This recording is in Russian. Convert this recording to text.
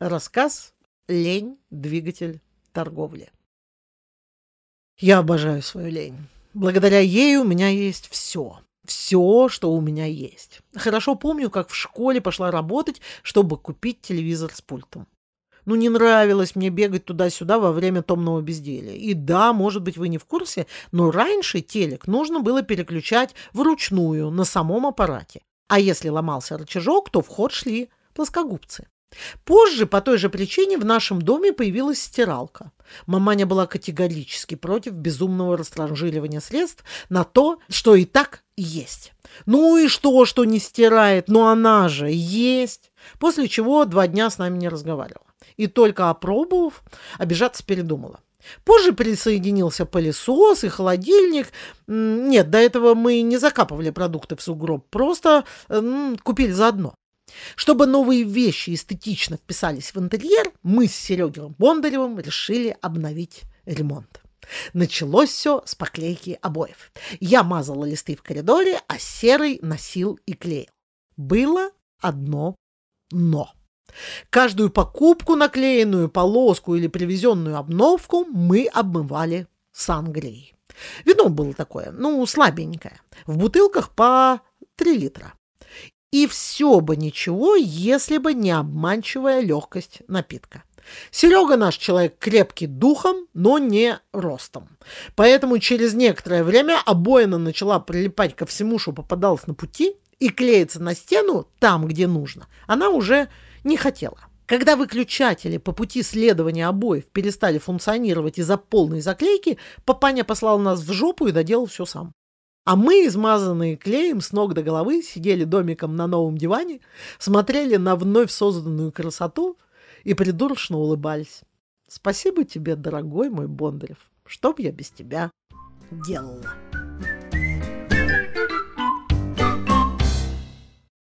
Рассказ «Лень. Двигатель торговли». Я обожаю свою лень. Благодаря ей у меня есть все. Все, что у меня есть. Хорошо помню, как в школе пошла работать, чтобы купить телевизор с пультом. Ну, не нравилось мне бегать туда-сюда во время томного безделия. И да, может быть, вы не в курсе, но раньше телек нужно было переключать вручную на самом аппарате. А если ломался рычажок, то в ход шли плоскогубцы. Позже, по той же причине, в нашем доме появилась стиралка. Маманя была категорически против безумного растранжиривания средств на то, что и так есть. Ну и что, что не стирает? Но она же есть. После чего два дня с нами не разговаривала. И только опробовав, обижаться передумала. Позже присоединился пылесос и холодильник. Нет, до этого мы не закапывали продукты в сугроб, просто купили заодно. Чтобы новые вещи эстетично вписались в интерьер, мы с Серегой Бондаревым решили обновить ремонт. Началось все с поклейки обоев. Я мазала листы в коридоре, а Серый носил и клеил. Было одно «но». Каждую покупку, наклеенную полоску или привезенную обновку мы обмывали сангрией. Вино было такое, ну, слабенькое, в бутылках по 3 литра. И все бы ничего, если бы не обманчивая легкость напитка. Серега наш человек крепкий духом, но не ростом. Поэтому через некоторое время обоина начала прилипать ко всему, что попадалось на пути, и клеиться на стену там, где нужно. Она уже не хотела. Когда выключатели по пути следования обоев перестали функционировать из-за полной заклейки, папаня послал нас в жопу и доделал все сам. А мы, измазанные клеем с ног до головы, сидели домиком на новом диване, смотрели на вновь созданную красоту и придурочно улыбались. Спасибо тебе, дорогой мой Бондарев. Что б я без тебя делала?